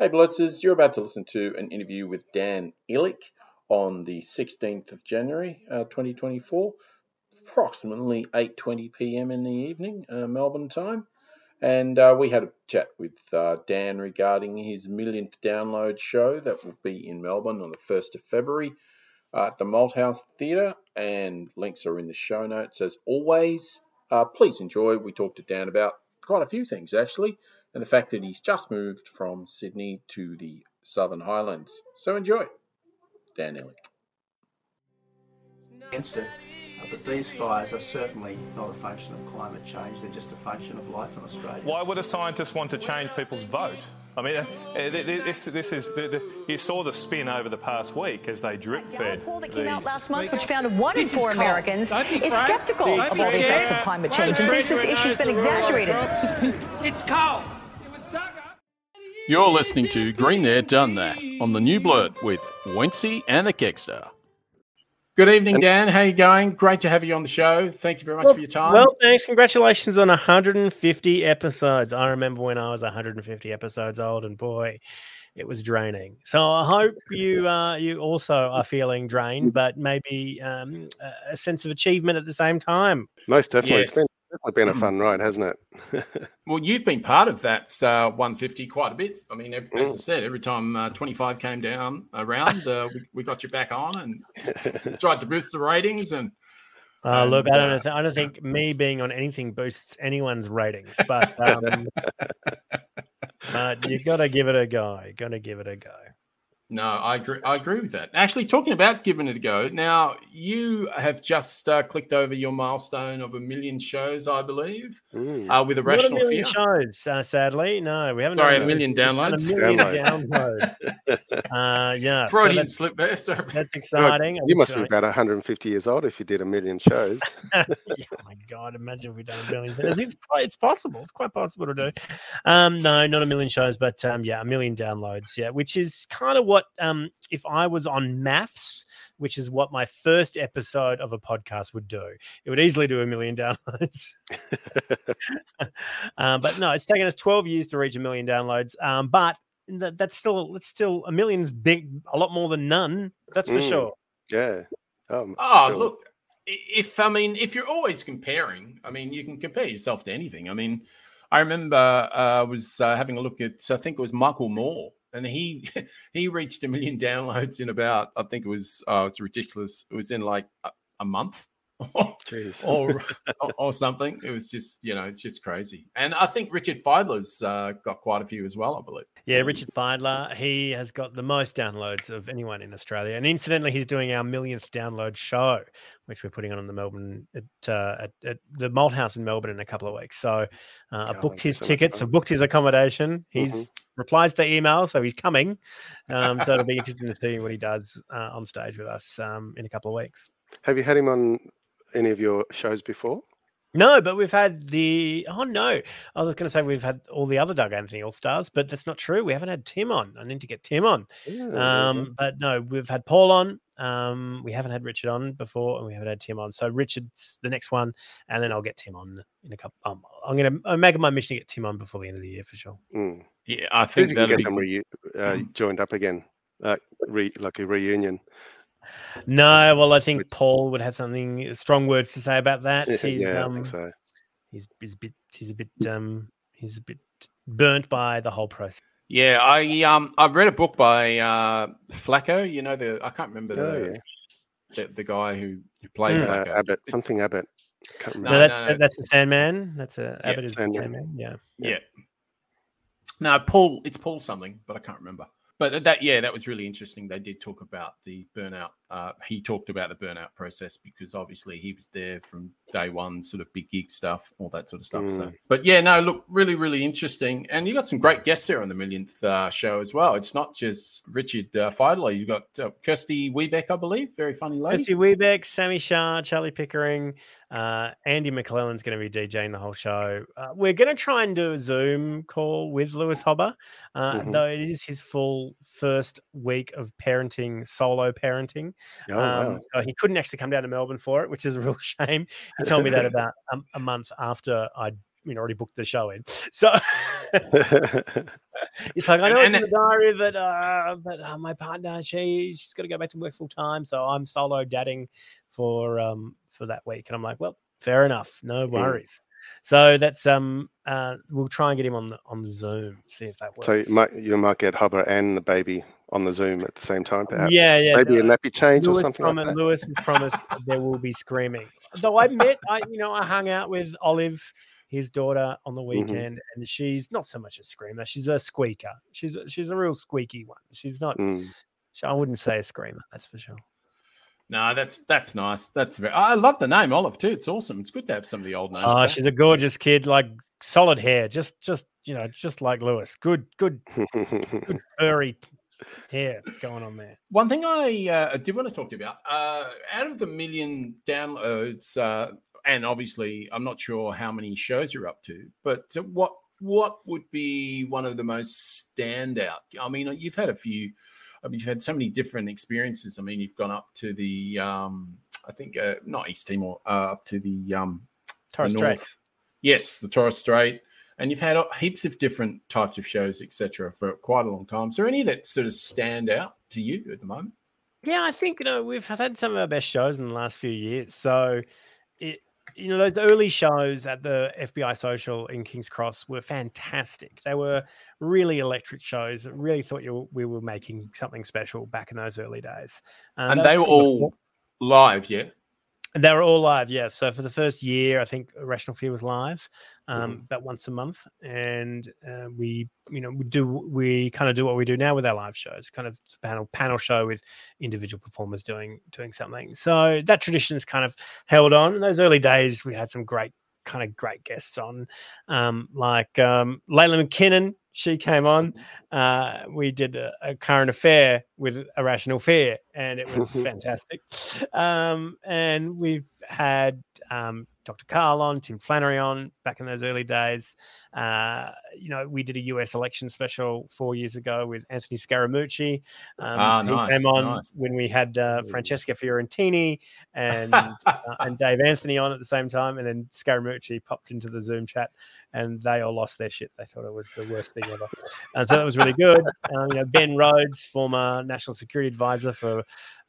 Hey, Blitzers, you're about to listen to an interview with Dan Ilic on the 16th of January, uh, 2024, approximately 8.20 p.m. in the evening, uh, Melbourne time. And uh, we had a chat with uh, Dan regarding his millionth download show that will be in Melbourne on the 1st of February at the Malthouse Theatre. And links are in the show notes as always. Uh, please enjoy. We talked to Dan about quite a few things actually and the fact that he's just moved from Sydney to the Southern Highlands. So enjoy. Dan Ilic. Against it, uh, but these fires are certainly not a function of climate change, they're just a function of life in Australia. Why would a scientist want to change people's vote? I mean, uh, this, this is the, the, you saw the spin over the past week as they drip fed. A poll that came out last month, which found one in four Americans is skeptical of all the effects of climate change and thinks this issue's been exaggerated. It's cold. You're listening to Green There, Done That on the New Blurt with Wency and the Kegster. Good evening, Dan. How you going? Great to have you on the show. Thank you very much well, for your time. Well, thanks. Congratulations on 150 episodes. I remember when I was 150 episodes old, and boy, it was draining. So I hope you uh, you also are feeling drained, but maybe um, a sense of achievement at the same time. Most definitely. Yes. It's been definitely been a mm. fun ride, hasn't it? well, you've been part of that uh, 150 quite a bit. I mean, as mm. I said, every time uh, 25 came down around, uh, we, we, got you back on and tried to boost the ratings. And, uh, and look, I don't, uh, I don't think me being on anything boosts anyone's ratings, but um, you've got to give it a go. Got to give it a go. No, I agree. I agree with that. Actually, talking about giving it a go, now you have just uh, clicked over your milestone of a million shows, I believe, mm. uh, with a rational Not a million fear. shows. Uh, sadly, no, we haven't. Sorry, a million downloads. A million downloads. uh, yeah, Freudian so slip there. Sorry. That's exciting. God, you must be about 150 years old if you did a million shows. yeah, my God, imagine if we done a million. It's, it's possible. It's quite possible to do. Um, no, not a million shows, but um, yeah, a million downloads. Yeah, which is kind of what what um, if I was on maths, which is what my first episode of a podcast would do. It would easily do a million downloads. um, but no, it's taken us 12 years to reach a million downloads. Um, but that, that's still that's still a million's big, a lot more than none. That's for mm, sure. Yeah. Um, oh, sure. look. If I mean, if you're always comparing, I mean, you can compare yourself to anything. I mean, I remember uh, I was uh, having a look at, I think it was Michael Moore and he he reached a million downloads in about I think it was oh it's ridiculous it was in like a, a month or, or, or something it was just you know it's just crazy and I think Richard Fidler's uh, got quite a few as well I believe yeah Richard Fidler, he has got the most downloads of anyone in Australia and incidentally he's doing our millionth download show which we're putting on in the Melbourne at, uh, at, at, the Malthouse in Melbourne in a couple of weeks. So uh, I booked his tickets, I booked his accommodation. He's mm-hmm. replies to the email, so he's coming. Um, so it'll be interesting to see what he does uh, on stage with us um, in a couple of weeks. Have you had him on any of your shows before? No, but we've had the oh no, I was going to say we've had all the other Doug Anthony All Stars, but that's not true. We haven't had Tim on. I need to get Tim on. um, but no, we've had Paul on. Um, we haven't had Richard on before, and we haven't had Tim on. So Richard's the next one, and then I'll get Tim on in a couple. Um, I'm going to make it my mission to get Tim on before the end of the year for sure. Mm. Yeah, I think you can get be... them re- uh, joined up again, uh, re- like a reunion. No, well, I think Paul would have something strong words to say about that. He's, yeah, um, I think so. He's, he's a bit. He's a bit. Um, he's a bit burnt by the whole process. Yeah, I um I've read a book by uh Flacco. You know the I can't remember oh, the, yeah. the, the guy who, who played mm. Flacco. Uh, Abbott something Abbott. No, no, that's no, no. that's the Sandman. That's a Abbott is Sandman. Sandman. Yeah. yeah. yeah. No, Paul. It's Paul something, but I can't remember but that yeah that was really interesting. They did talk about the burnout uh, he talked about the burnout process because obviously he was there from day one sort of big gig stuff all that sort of stuff mm. so but yeah no look really really interesting. And you got some great guests there on the millionth uh, show as well. It's not just richard uh, Fidler. you got uh, kirsty webeck i believe. Very funny lady. Kirsty webeck sami shah charlie pickering uh, Andy McClellan's going to be DJing the whole show. Uh, we're going to try and do a Zoom call with Lewis Hobba, uh, mm-hmm. though it is his full first week of parenting, solo parenting. Oh, um, wow. so he couldn't actually come down to Melbourne for it, which is a real shame. He told me that about a, a month after I you know already booked the show in. So it's like I know And- it's in the diary, but uh, but uh, my partner she she's got to go back to work full time, so I'm solo dadding for um for that week, and I'm like, well, fair enough, no worries. So that's um uh we'll try and get him on the on the Zoom, see if that works. so you might you might get Hobba and the baby on the Zoom at the same time, perhaps. Yeah, yeah. Maybe a nappy change or Lewis something promised, like that. Lewis has promised there will be screaming. Though I met, I you know, I hung out with Olive, his daughter, on the Mm-hmm. weekend, and she's not so much a screamer. She's a squeaker. She's a, she's a real squeaky one. She's not. Mm. I wouldn't say a screamer. That's for sure. No, that's that's nice. That's very. I love the name Olive too. It's awesome. It's good to have some of the old names. Oh, back. she's a gorgeous kid. Like solid hair, just just you know, just like Lewis. Good, good, good furry hair going on there. One thing I uh, did want to talk to you about uh, out of the million downloads, uh, and obviously I'm not sure how many shows you're up to, but what what would be one of the most standout? I mean, you've had a few. I mean, you've had so many different experiences. I mean, you've gone up to the, um, I think, uh, not East Timor, uh, up to the, um, the Torres Strait. Yes, the Torres Strait, and you've had heaps of different types of shows, etc., for quite a long time. There any that sort of stand out to you at the moment? Yeah, I think you know we've had some of our best shows in the last few years. So, it you know those early shows at the FBI Social in King's Cross were fantastic. They were really electric shows. I Really thought you we were making something special back in those early days. Uh, and they were all live, yeah. And They were all live, yeah. So for the first year, I think Rational Fear was live, um, Mm-hmm. about once a month, and uh, we, you know, we do we kind of do what we do now with our live shows, kind of it's a panel panel show with individual performers doing doing something. So that tradition is kind of held on. In those early days, we had some great kind of great guests on, um, like um, Layla McKinnon. She came on. Uh, we did a, a current affair with Irrational Fear, and it was fantastic. Um, and we've had um, Dr. Karl on, Tim Flannery on back in those early days. Uh, you know, we did a US election special four years ago with Anthony Scaramucci. Um, Ah, nice, came on nice. when we had uh, Francesca Fiorentini and uh, and Dave Anthony on at the same time, and then Scaramucci popped into the Zoom chat, and they all lost their shit. They thought it was the worst thing ever. And so that was really good. Um, you know, Ben Rhodes, former national security advisor for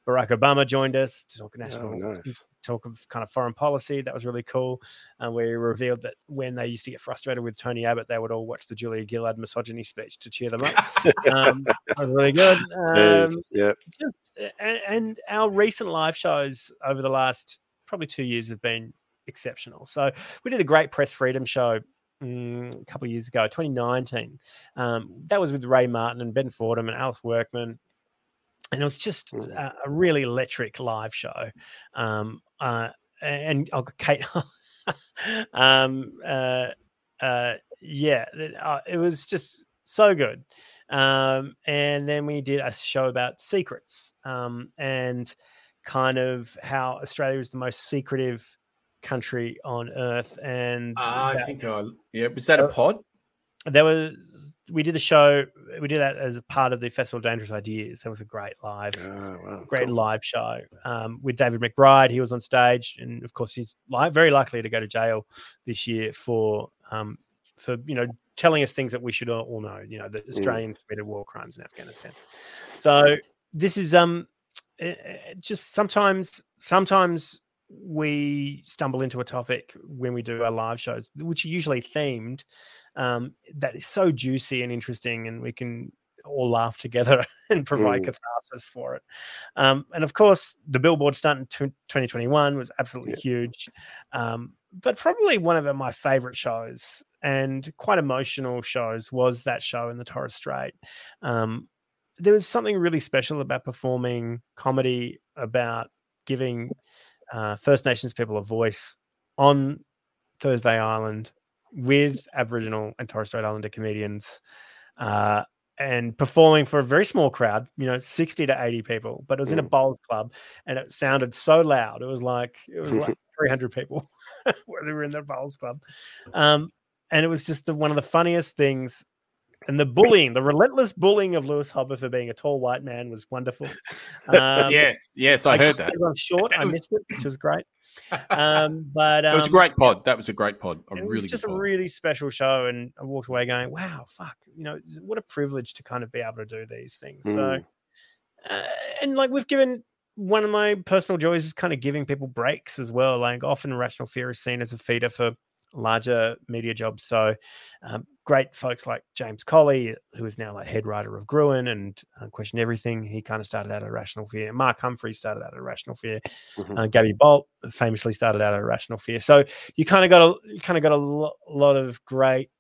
Barack Obama, joined us to talk national Oh, nice. talk of kind of foreign policy. That was really cool. And we revealed that when they used to get frustrated with Tony Abbott, they would all watch the Julia Gillard misogyny speech to cheer them up. um, that was really good. Um, yeah. just, and, and our recent live shows over the last probably two years have been exceptional. So we did a great press freedom show mm, a couple of years ago, 2019. Um, that was with Ray Martin and Ben Fordham and Alice Workman. And it was just Mm. a, a really electric live show. Um, uh, and I'll Kate. um, uh, uh, yeah, it, uh, it was just so good. Um, and then we did a show about secrets um, and kind of how Australia is the most secretive country on earth. And Ah, I think I yeah. Was that a pod? there was we did a show we did that as part of the festival of dangerous ideas that was a great live Oh, wow. great cool. live show um, with david mcbride he was on stage and of course he's li- very likely to go to jail this year for um, for you know telling us things that we should all all know you know that australians committed war crimes in afghanistan so this is um eh, eh, just sometimes sometimes we stumble into a topic when we do our live shows which are usually themed um, that is so juicy and interesting and we can all laugh together and provide Mm. catharsis for it. Um, and of course the billboard stunt in tw- 2021 was absolutely huge um, but probably one of my favorite shows and quite emotional shows was that show in the torres strait. Um, there was something really special about performing comedy about giving uh, First Nations people a voice on Thursday Island with Aboriginal and Torres Strait Islander comedians uh, and performing for a very small crowd, you know, 60 to 80 people, but it was in a Mm. bowls club and it sounded so loud. It was like, it was like 300 people when they were in the bowls club. Um, and it was just the, one of the funniest things And the bullying, the relentless bullying of Lewis Hobba for being a tall white man was wonderful. Um, yes, yes, I, I heard that. I'm short. I missed it, which was great. Um, but um, it was a great pod. That was a great pod. A it really was just a pod. really special show, and I walked away going, "Wow, fuck! You know, what a privilege to kind of be able to do these things." Mm. So, uh, and like we've given one of my personal joys is kind of giving people breaks as well. Like often, Rational Fear is seen as a feeder for larger media jobs. So, um, great folks like James Colley, who is now like head writer of Gruen and uh, Question Everything. He kind of started out at Rational Fear. Mark Humphries started out at Rational Fear. Mm-hmm. Uh, Gabby Bolt famously started out at Rational Fear. So you kind of got a you kind of got a lo- lot of great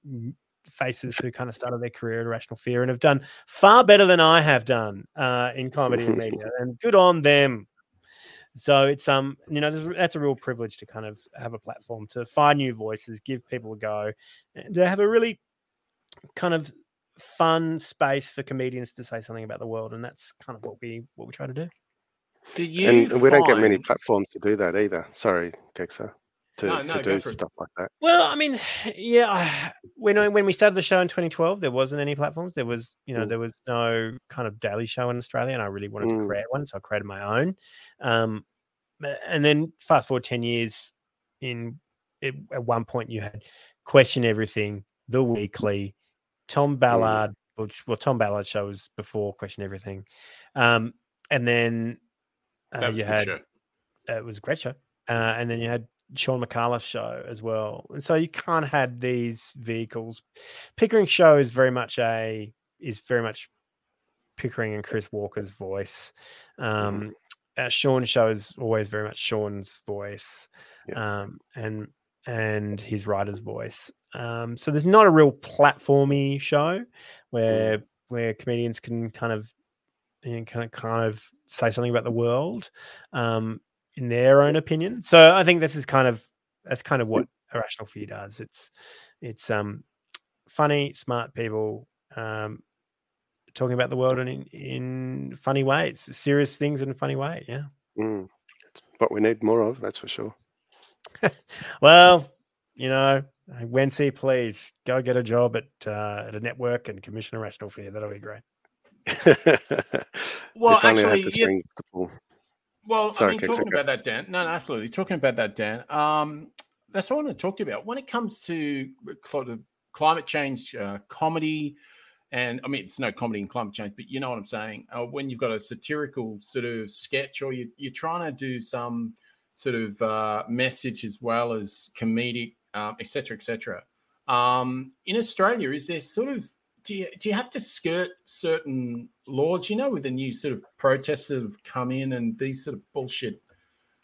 faces who kind of started their career at Rational Fear and have done far better than I have done uh, in comedy and media. And good on them. So it's um you know that's a real privilege to kind of have a platform to find new voices, give people a go, and to have a really kind of fun space for comedians to say something about the world, and that's kind of what we what we try to do. Do you and, and we don't get many platforms to do that either. Sorry, Gexa to, no, no, to do stuff like that? Well, I mean, yeah, when I, when we started the show in 2012, there wasn't any platforms. There was, you know, mm. there was no kind of daily show in Australia, and I really wanted mm. to create one, so I created my own. Um, and then fast forward 10 years, in it, at one point you had Question Everything, The Weekly, Tom. Ballard, which well, Tom Ballard show was before Question Everything, um, and then uh, you had uh, it was a great show, uh, and then you had Shaun Micallef's show as well. And so you can't had these vehicles. Pickering show is very much a is very much Pickering and Chris Walker's voice. Um, mm. uh, Shaun show is always very much Shaun's voice, yeah. um, and and his writer's voice. Um, so there's not a real platformy show where mm. where comedians can kind of you know, kind of kind of say something about the world. Um, in their own opinion. So I think this is kind of that's kind of what irrational fear does. It's it's um funny, smart people um talking about the world in in funny ways, serious things in a funny way. Yeah. Mm. what we need more of, that's for sure. well, you know, Wency, please go get a job at uh, at a network and commission a rational fear. That'll be great. well, actually, yeah, well, Sorry, I mean, talking about that, Dan. No, no, absolutely. Talking about that, Dan. Um, that's what I want to talk to you about. When it comes to sort climate change, uh, comedy, and I mean, it's no comedy in climate change, but you know what I'm saying. Uh, when you've got a satirical sort of sketch, or you, are trying to do some sort of uh, message as well as comedic, etc., um, etc. Et um, in Australia, is there sort of do you, do you have to skirt certain laws? You know, with the new sort of protests that have come in and these sort of bullshit.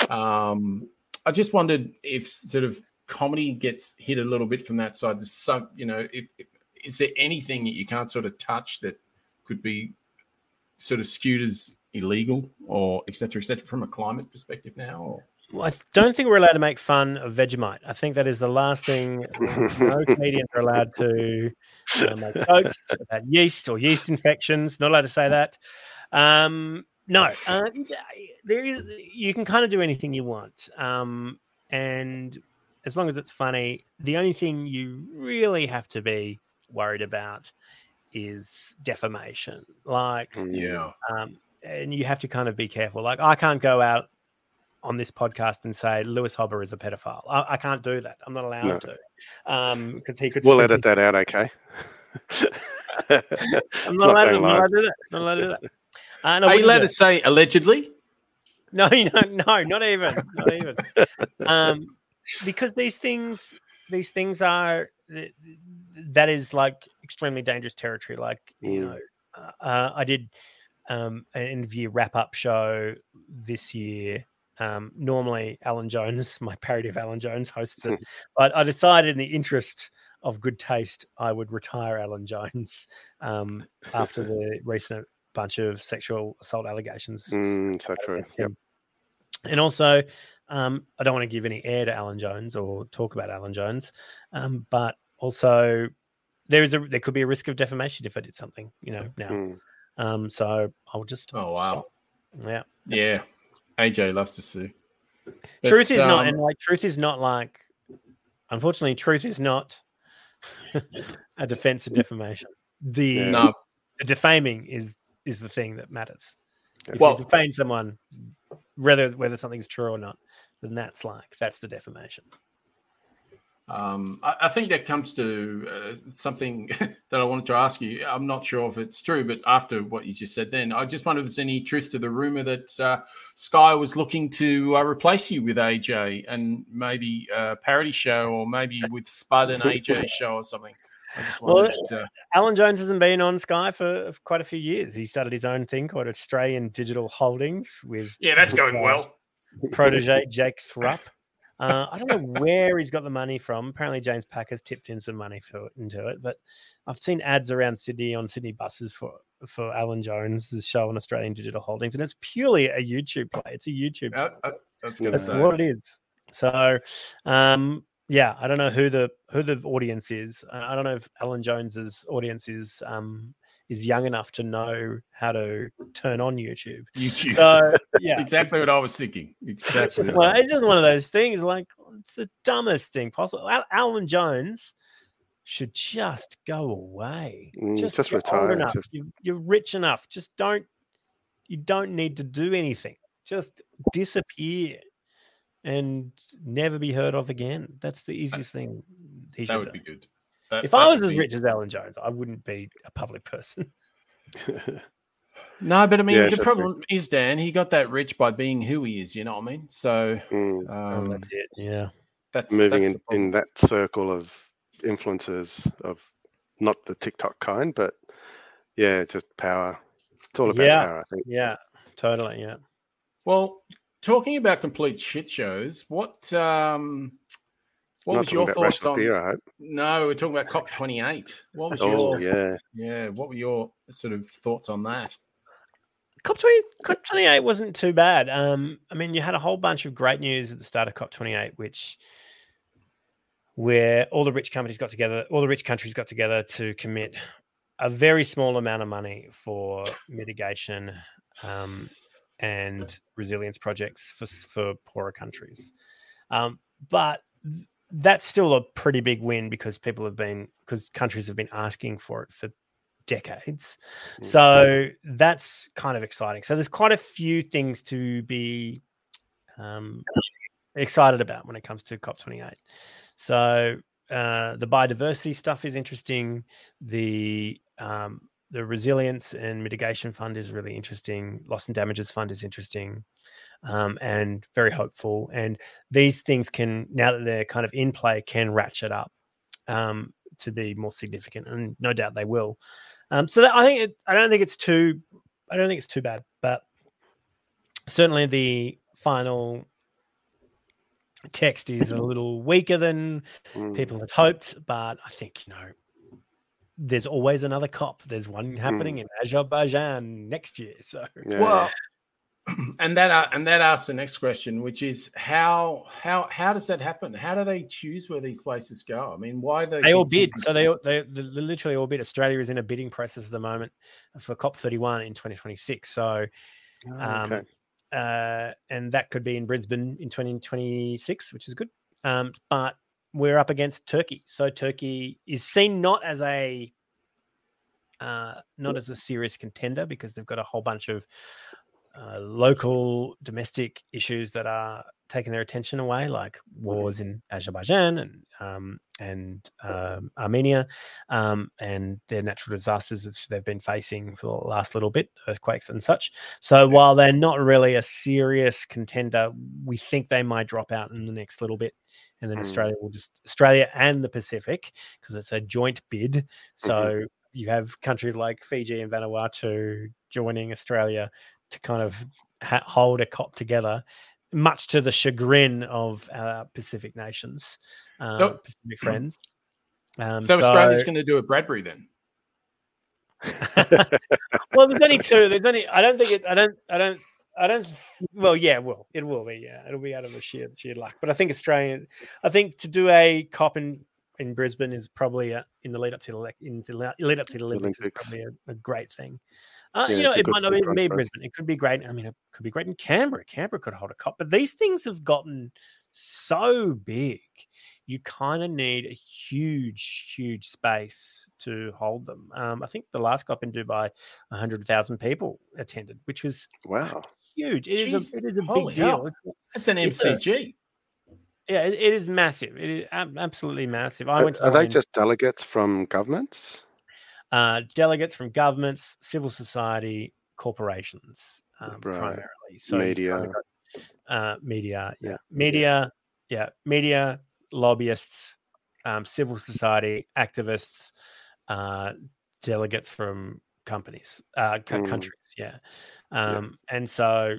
Um, I just wondered if sort of comedy gets hit a little bit from that side. Some, you know, if, if, is there anything that you can't sort of touch that could be sort of skewed as illegal or et cetera, et cetera, from a climate perspective now? Or? Well, I don't think we're allowed to make fun of Vegemite. I think that is the last thing no comedians are allowed to uh, make jokes about yeast or yeast infections. Not allowed to say that. Um, no, uh, there is. You can kind of do anything you want, um, and as long as it's funny, the only thing you really have to be worried about is defamation. Like, yeah, um, and you have to kind of be careful. Like, I can't go out on this podcast and say Lewis Hobba is a pedophile. I, I can't do that. I'm not allowed no. to. Um, because he could. We'll edit that out, okay? I'm not, allowed, to, not allowed to do that. Not allowed to do that. Uh, no, Are you allowed to say allegedly? No, no, no, not even, not even. um, because these things, these things are that is like extremely dangerous territory. Like mm. you know, uh, I did um, an interview wrap up show this year um, normally, Alan Jones, my parody of Alan Jones, hosts it, but I decided, in the interest of good taste, I would retire Alan Jones um, after the recent bunch of sexual assault allegations. Mm, so true. Yep. And also, um, I don't want to give any air to Alan Jones or talk about Alan Jones, um, but also there is a there could be a risk of defamation if I did something, you know. Now, mm. um, so I'll just. Oh wow. Stop. Yeah. Yeah. AJ loves to sue. But, truth is um, not, and like truth is not like. Unfortunately, truth is not a defense of defamation. the no. the defaming is is the thing that matters. If well, you defame someone, whether whether something's true or not, then that's like that's the defamation. Um, I, I, think that comes to uh, something that I wanted to ask you. I'm not sure if it's true, but after what you just said, then I just wonder if there's any truth to the rumor that uh, Sky was looking to uh, replace you with AJ and maybe a parody show, or maybe with Spud and AJ show or something. Well, uh, Alan Jones hasn't been on Sky for quite a few years. He started his own thing called Australian Digital Holdings with yeah, that's going well. Protege Jake Thrupp. Uh, I don't know where he's got the money from. Apparently, James Packer's tipped in some money for into it, but I've seen ads around Sydney on Sydney buses for for Alan Jones' show on Australian Digital Holdings, and it's purely a YouTube play. It's a YouTube. That's, that's what it is. So, um, yeah, I don't know who the who the audience is. I don't know if Alan Jones's audience is um, is young enough to know how to turn on YouTube. YouTube. So yeah, exactly what I was thinking. Exactly. well, it's just one of those things. Like it's the dumbest thing possible. Alan Jones should just go away. Mm, just, just retire. Just... You, you're rich enough. Just don't. You don't need to do anything. Just disappear and never be heard of again. That's the easiest thing. that would do. be good. That, if I was as rich as Alan Jones, I wouldn't be a public person. no, but I mean, yeah, the problem true. is, Dan, he got that rich by being who he is. You know what I mean? So mm. um, oh, that's it. Yeah, that's moving that's in, in that circle of influencers of not the TikTok kind, but yeah, just power. It's all about yeah. power, I think. Yeah, totally. Yeah. Well, talking about complete shit shows, what um, what was your thoughts on? Fear, no, we're talking about COP twenty eight. What was oh, your yeah yeah? What were your sort of thoughts on that? COP 20, COP 28 wasn't too bad. Um, I mean, you had a whole bunch of great news at the start of COP 28, which where all the rich companies got together, all the rich countries got together to commit a very small amount of money for mitigation um, and resilience projects for, for poorer countries. Um, but that's still a pretty big win because people have been because countries have been asking for it for decades. Mm. So that's kind of exciting. So there's quite a few things to be um, excited about when it comes to COP28. So uh, the biodiversity stuff is interesting. The um, the resilience and mitigation fund is really interesting. Loss and damages fund is interesting um, and very hopeful. And these things can, now that they're kind of in play, can ratchet up um, to be more significant, and no doubt they will. Um, so that, I think it, I don't think it's too, I don't think it's too bad, but certainly the final text is a little weaker than mm. people had hoped. But I think you know there's always another cop. There's one happening mm. in Azerbaijan next year. So yeah. well, and that uh, and that asks the next question, which is how how how does that happen? How do they choose where these places go? I mean, why they they all bid? So they, they they literally all bid. Australia is in a bidding process at the moment for COP thirty one in twenty twenty six. So, oh, um, okay. uh, and that could be in Brisbane in twenty twenty six, which is good. Um, but we're up against Turkey, so Turkey is seen not as a uh, not as a serious contender because they've got a whole bunch of uh, local domestic issues that are taking their attention away, like wars in Azerbaijan and um, and um, Armenia, um, and their natural disasters which they've been facing for the last little bit, earthquakes and such. So while they're not really a serious contender, we think they might drop out in the next little bit. And then mm. Australia will just Australia and the Pacific because it's a joint bid. So mm-hmm. you have countries like Fiji and Vanuatu joining Australia to kind of ha- hold a COP together, much to the chagrin of our Pacific nations, um, so, Pacific friends. Um, so, so Australia's going to do a Bradbury then. well, there's only two. There's only. I don't think it. I don't. I don't. I don't. Well, yeah, well, it will be. Yeah, it'll be out of the sheer sheer luck. But I think Australian. I think to do a cop in in Brisbane is probably a, in the lead up to the in the lead up to the Olympics, Olympics. is probably a, a great thing. Uh, yeah, you know, it might not even be Brisbane. It could be great. I mean, it could be great in Canberra. Canberra could hold a cop. But these things have gotten so big you kind of need a huge, huge space to hold them. Um, I think the last COP in Dubai, hundred thousand people attended, which was wow huge. It is a, it is a Holy big deal. It's- That's an it's a- MCG. yeah, it, it is massive. It is absolutely massive. I Are, went to are they in- just delegates from governments? Uh, delegates from governments, civil society, corporations, um, Right. primarily. So Media. uh, media, yeah, Yeah. media, yeah, media, lobbyists, um, civil society, activists, uh, delegates from companies, uh, co- Mm. countries, yeah, um, and so.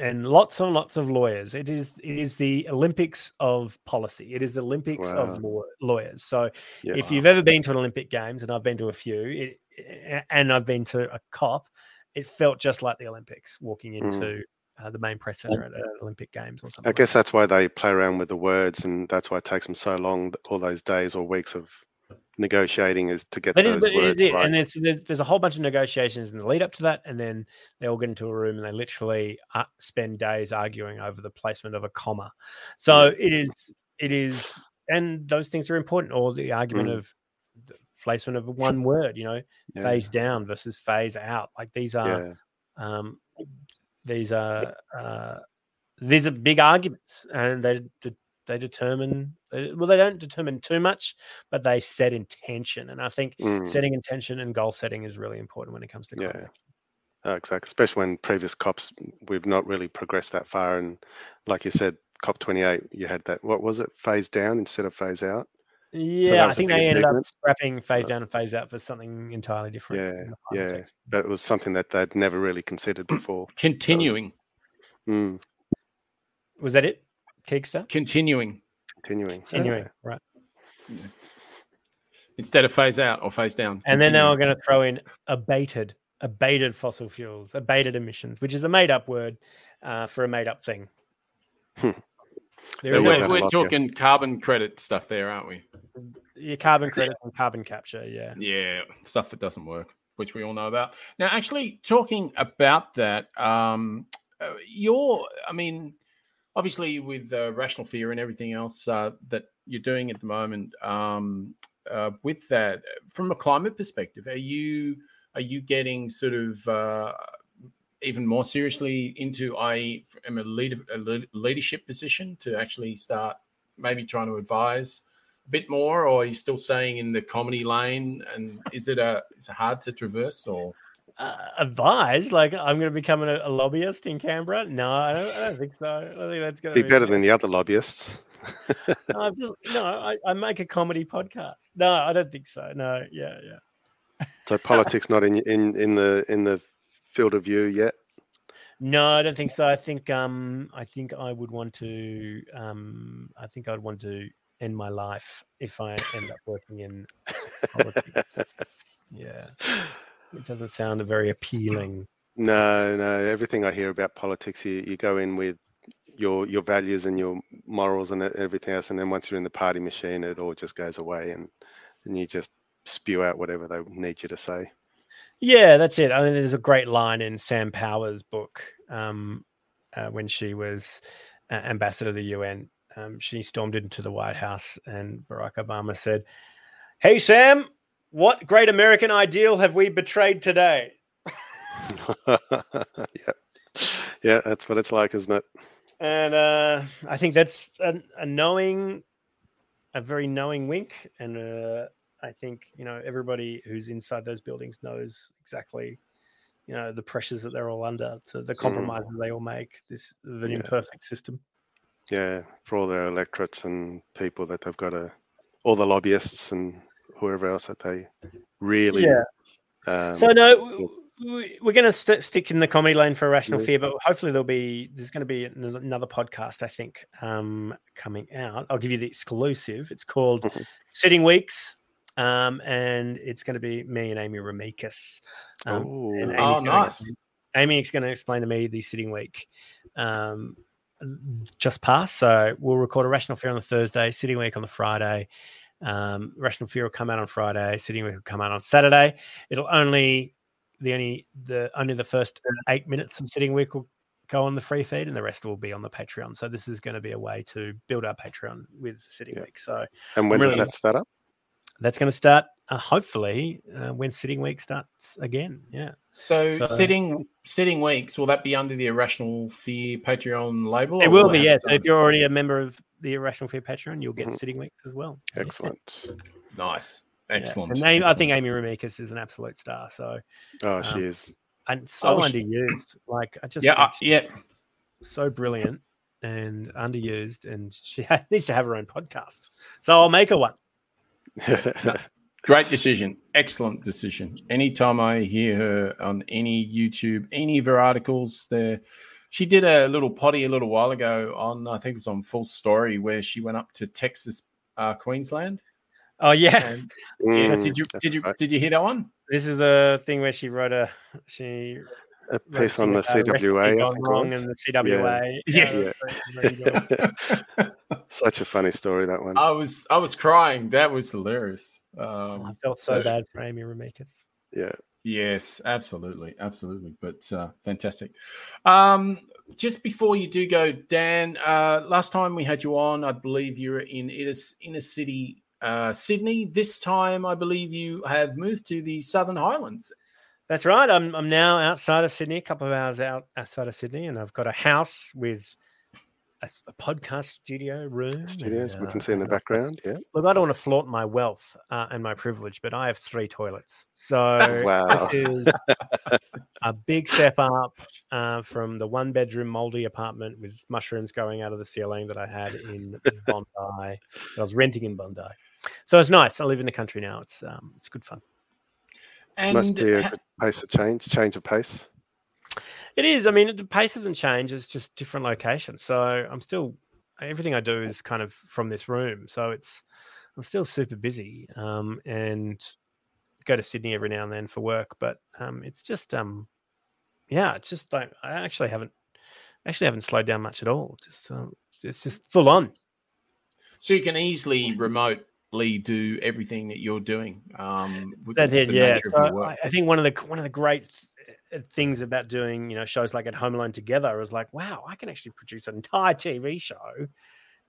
And lots and lots of lawyers. It is it is the Olympics of policy. It is the Olympics Wow. of law, lawyers. So Yeah. if you've ever been to an Olympic Games, and I've been to a few, it, and I've been to a COP, it felt just like the Olympics walking Mm. into uh, the main press center at an Olympic Games or something. I guess that's why they play around with the words, and that's why it takes them so long, all those days or weeks of negotiating, is to get But, those it words it. right. And there's, there's there's a whole bunch of negotiations in the lead up to that, and then they all get into a room and they literally uh, spend days arguing over the placement of a comma. So it is it is, and those things are important. Or the argument Mm. of the placement of one word, you know, Yeah. phase down versus phase out. Like these are yeah. um, these are uh, these are big arguments, and they they determine well they don't determine too much, but they set intention, and I think Mm. setting intention and goal setting is really important when it comes to Yeah. climate. Oh, exactly. Especially when previous COPs, we've not really progressed that far. And like you said, COP28, you had that, what was it, phase down instead of phase out? Yeah, that I think they ended up scrapping phase Uh, down and phase out for something entirely different. Yeah, yeah. context. But it was something that they'd never really considered before. Continuing. Mm, Was that it? Kickstarter? Continuing. continuing. Continuing, Yeah. right. Instead of phase out or phase down. And then they continuing. were going to throw in abated, abated fossil fuels, abated emissions, which is a made up word uh, for a made up thing. Hmm. So is always no- have we're, we're lot, yeah. talking carbon credit stuff there, aren't we? your carbon credits and carbon capture. Yeah. Yeah, stuff that doesn't work, which we all know about. Now, actually, talking about that, um, uh, you're, I mean, obviously with uh, rational fear and everything else uh, that you're doing at the moment, um, uh, with that, from a climate perspective, are you are you getting sort of uh, even more seriously into, i am a, a leadership position to actually start maybe trying to advise a bit more, or are you still staying in the comedy lane? And is it a is it hard to traverse or? Uh, advise like I'm going to become a, a lobbyist in Canberra? No, I don't, I don't think so. I think that's going to Be better than the other lobbyists. No, just, no I, I make a comedy podcast. No, I don't think so. No, yeah, yeah. So politics not in in in the in the field of view yet. No, I don't think so. I think um I think I would want to um I think I'd want to end my life if I end up working in politics. yeah. It doesn't sound very appealing. No, no. Everything I hear about politics, you, you go in with your your values and your morals and everything else, and then once you're in the party machine, it all just goes away, and and you just spew out whatever they need you to say. Yeah, that's it. I mean, there's a great line in Sam Power's book um, uh, when she was uh, ambassador to the UN. Um, she stormed into the White House, and Barack Obama said, "Hey Sam, what great American ideal have we betrayed today?" yeah, yeah. That's what it's like, isn't it? And uh, I think that's a, a knowing, a very knowing wink. And uh, I think you know everybody who's inside those buildings knows exactly, you know, the pressures that they're all under, to the compromises they all make. This of an Yeah. imperfect system. Yeah, for all their electorates and people that they've got to, all the lobbyists and whoever else that they really. Yeah. Um, So no, w- w- we're going to st- stick in the comedy lane for irrational Yeah. fear, but hopefully there'll be there's going to be an- another podcast I think um, coming out. I'll give you the exclusive. It's called Mhm. Sitting Weeks, um, and it's going to be me and Amy Remeikis. Um, oh, and Oh, Amy's gonna nice. explain- Amy's going to explain to me the sitting week. Um, just passed, so we'll record a rational fear on the Thursday, sitting week on the Friday. Um, rational fear will come out on Friday, sitting week will come out on Saturday. It'll only the only the only the first eight minutes of sitting week will go on the free feed, and the rest will be on the Patreon. So this is going to be a way to build our Patreon with Sitting Yeah. Week. So And when really- does that start up? that's going to start uh, hopefully uh, when Sitting Week starts again. Yeah. So, So- sitting sitting weeks will that be under the Irrational Fear Patreon label? It or will be, yes. its So if you're already a member of the Irrational Fear Patreon, you'll get Mhm. Sitting Weeks as well. Yeah. Excellent. Nice, Yeah. excellent. And Amy, I think. Amy Remeikis is an absolute star. So Oh, she Um, is. and so wish- underused. Like I just yeah, uh, yeah. so brilliant and underused, and she needs to have her own podcast. So I'll make her one. Great decision. Excellent decision. Anytime I hear her on any YouTube, any of her articles, there, she did a little potty a little while ago on, I think it was on Full Story, where she went up to Texas, uh, Queensland. Oh yeah, And Yeah, Mm, did you did you right. did you hear that one? this is the thing where she wrote a she a wrote piece on the thing about a CWA? I gone think wrong was. and the CWA. Yeah. that's very. Such a funny story that one. I was I was crying. That was hilarious. I Um, felt so So- bad for Amy Remeikis. Yeah. Yes, absolutely, absolutely. But uh, fantastic. Um, just before you do go, Dan, uh, last time we had you on, I believe you were in inner, inner city uh, Sydney. This time, I believe you have moved to the Southern Highlands. That's right. I'm I'm now outside of Sydney, a couple of hours out outside of Sydney, and I've got a house with a, s- a podcast studio room. Studios and, we uh, can see in the and I've got- background. Yeah. Look, I don't want to flaunt my wealth uh, and my privilege, but I have three toilets. So Wow. this is a big step up uh, from the one bedroom moldy apartment with mushrooms growing out of the ceiling that I had in Bondi. I was renting in Bondi. So it's nice. I live in the country now. It's um, it's good fun. And Must be a ha- good pace of change, change of pace. It is. I mean, the pace doesn't change. It's just different locations. So I'm still everything I do is kind of from this room. So it's I'm still super busy um, and go to Sydney every now and then for work. But um, it's just um, yeah, it's just like I actually haven't actually haven't slowed down much at all. Just um, it's just full on. so you can easily remotely do everything that you're doing. Um, That's it. Yeah. So. I, I think one of the one of the great things about doing you know shows like at Home Alone together I was like, wow, I can actually produce an entire TV show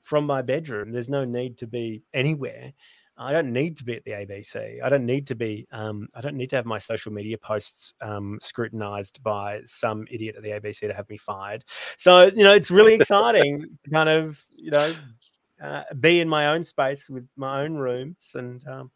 from my bedroom. There's no need to be anywhere. I don't need to be at the ABC. I don't need to be. Um, I don't need to have my social media posts um, scrutinized by some idiot at the ABC to have me fired. So you know, it's really exciting to kind of you know uh, be in my own space with my own rooms and um,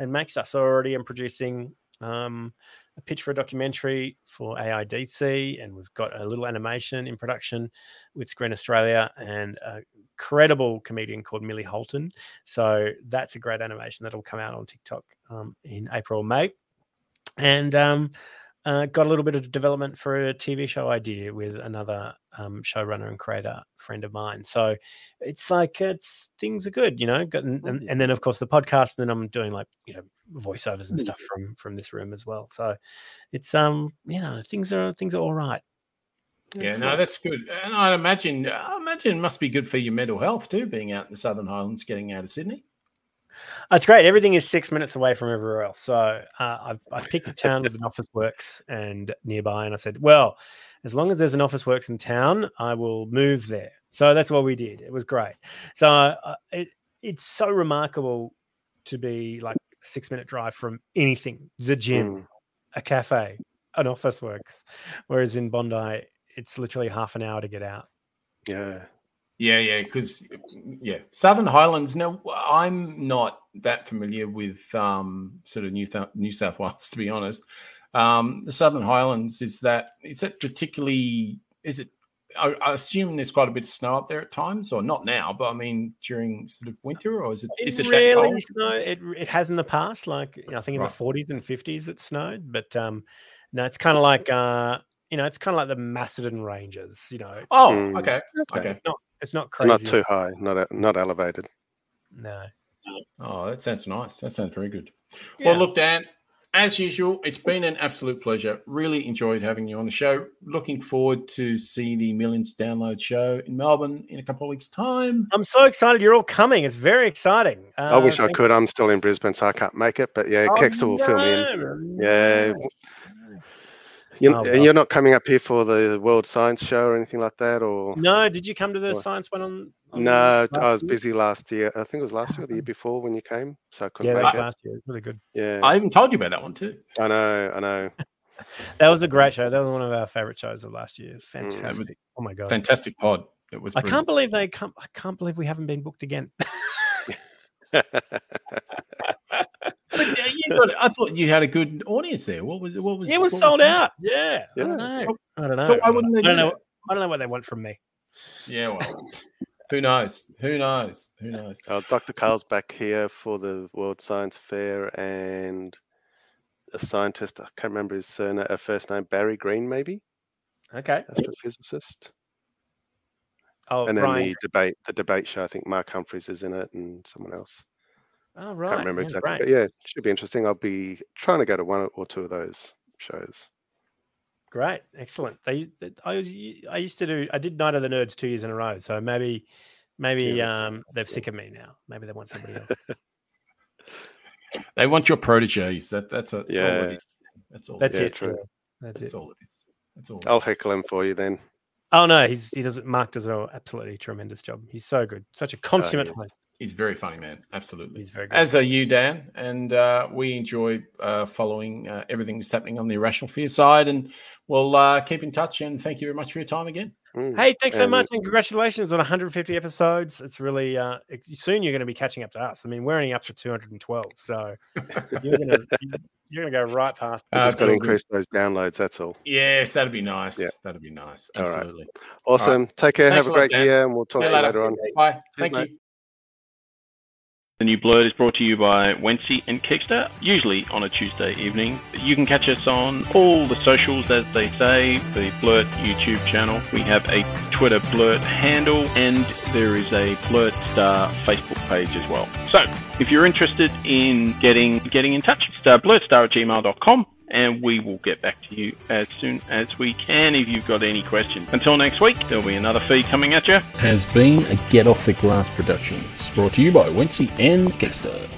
and make stuff. So already I'm producing um, a pitch for a documentary for AIDC, and we've got a little animation in production with Screen Australia and a credible comedian called Millie Holton. So that's a great animation that'll come out on TikTok um, in April or May. And um, uh, got a little bit of development for a TV show idea with another um, showrunner and creator friend of mine. So it's like it's things are good, you know. Got, and, and, and then of course the podcast. And then I'm doing like you know voiceovers and stuff from from this room as well. So it's um you know things are things are all right. Yeah, no, that's good. And I imagine, I imagine it must be good for your mental health too, being out in the Southern Highlands, getting out of Sydney. It's great. Everything is six minutes away from everywhere else. So uh, I've, I picked a town with an Officeworks and nearby, and I said, well, as long as there's an Officeworks in town, I will move there. So that's what we did. It was great. So uh, it, it's so remarkable to be like a six minute drive from anything, the gym, Mm. a cafe, an Officeworks, whereas in Bondi, it's literally half an hour to get out. Yeah. Yeah, yeah, because yeah, Southern Highlands. Now, I'm not that familiar with um, sort of New Th- New South Wales, to be honest. Um, the Southern Highlands is that is that particularly is it? I, I assume there's quite a bit of snow up there at times, or not now, but I mean during sort of winter, or is it is it that really cold? snow? It it has in the past, like you know, I think in Right. the forties and fifties it snowed, but um, no, it's kind of like uh, you know, it's kind of like the Macedon Ranges. You know, Oh, Mm. okay, Okay. okay. not it's not It's crazy. not too high, not not elevated. No, Oh, that sounds nice. That sounds very good. Yeah. Well, look, Dan, as usual, it's been an absolute pleasure. Really enjoyed having you on the show. Looking forward to see the Millions Download show in Melbourne in a couple of weeks' time. I'm so excited you're all coming. It's very exciting. Uh, I wish I thank- could. I'm still in Brisbane, so I can't make it. But yeah, Oh, Kegster will fill me in. Yeah. No. You're, Oh, and well. you're not coming up here for the World Science Show or anything like that, or No, did you come to the What? science one on? on no? last I was year? busy last year. I think it was last year, or the year before when you came, so I couldn't Yeah, that make was it. last year. It was really good. Yeah, I even told you about that one too. I know, I know. That was a great show. That was one of our favorite shows of last year. It was Mm. fantastic. oh my god! Fantastic pod. It was. I brilliant. can't believe they come. I can't believe we haven't been booked again. But, got, I thought you had a good audience there. What was? What was? it was sold that? out. Yeah. I don't Yeah, know. I don't know. So why wouldn't they I don't do know. that? I don't know what they want from me. Yeah. Well, who knows? Who knows? Who knows? Uh, Dr. Karl's back here for the World Science Fair, and a scientist. I can't remember his surname, uh, first name. Barry Green, maybe Okay. astrophysicist. Oh, and then Brian. the debate, the debate show. I think Mark Humphries is in it, and someone else. Oh, right. Can't remember yeah, exactly, great. but yeah, should be interesting. I'll be trying to go to one or two of those shows. Great, excellent. They, they- I was, I used to do, I did Night of the Nerds two years in a row. So maybe, maybe Yeah, um, they're sick of me now. Maybe they want somebody else. They want your proteges. That that's, a, that's Yeah. it is. That's all. That's it it. true. That's That's it. all it is. That's all. I'll heckle him for you then. Oh no, he's he does it. Mark does an absolutely tremendous job. He's so good, such a consummate is. host. He's very funny, man. Absolutely. He's very good. As are you, Dan. And uh, we enjoy uh, following uh, everything that's happening on the A Rational Fear side. And we'll uh, keep in touch. And thank you very much for your time again. Mm. Hey, thanks so And- much, and congratulations on 150 episodes. It's really uh, soon you're going to be catching up to us. I mean, we're only up to 212, so you're going to you're going to go right past. We Uh, just got to all increase those downloads. That's all. Yes, that'd be nice. Yeah. That'd be nice. All right. Absolutely. Awesome. Take care. Thanks Have a a lot, great Dan. year, and we'll talk See to you you later. later on. Bye. Thank mate. you. The new Blurt is brought to you by Wency and Kegster, usually on a Tuesday evening. You can catch us on all the socials, as they say, the Blurt YouTube channel. We have a Twitter Blurt handle, and there is a Blurt Star Facebook page as well. So, if you're interested in getting getting in touch, it's uh, blurtstar at gmail.com, and we will get back to you as soon as we can if you've got any questions. Until next week, there'll be another feed coming at you. has been a Get Off the Glass Productions, brought to you by Wency and Kegster.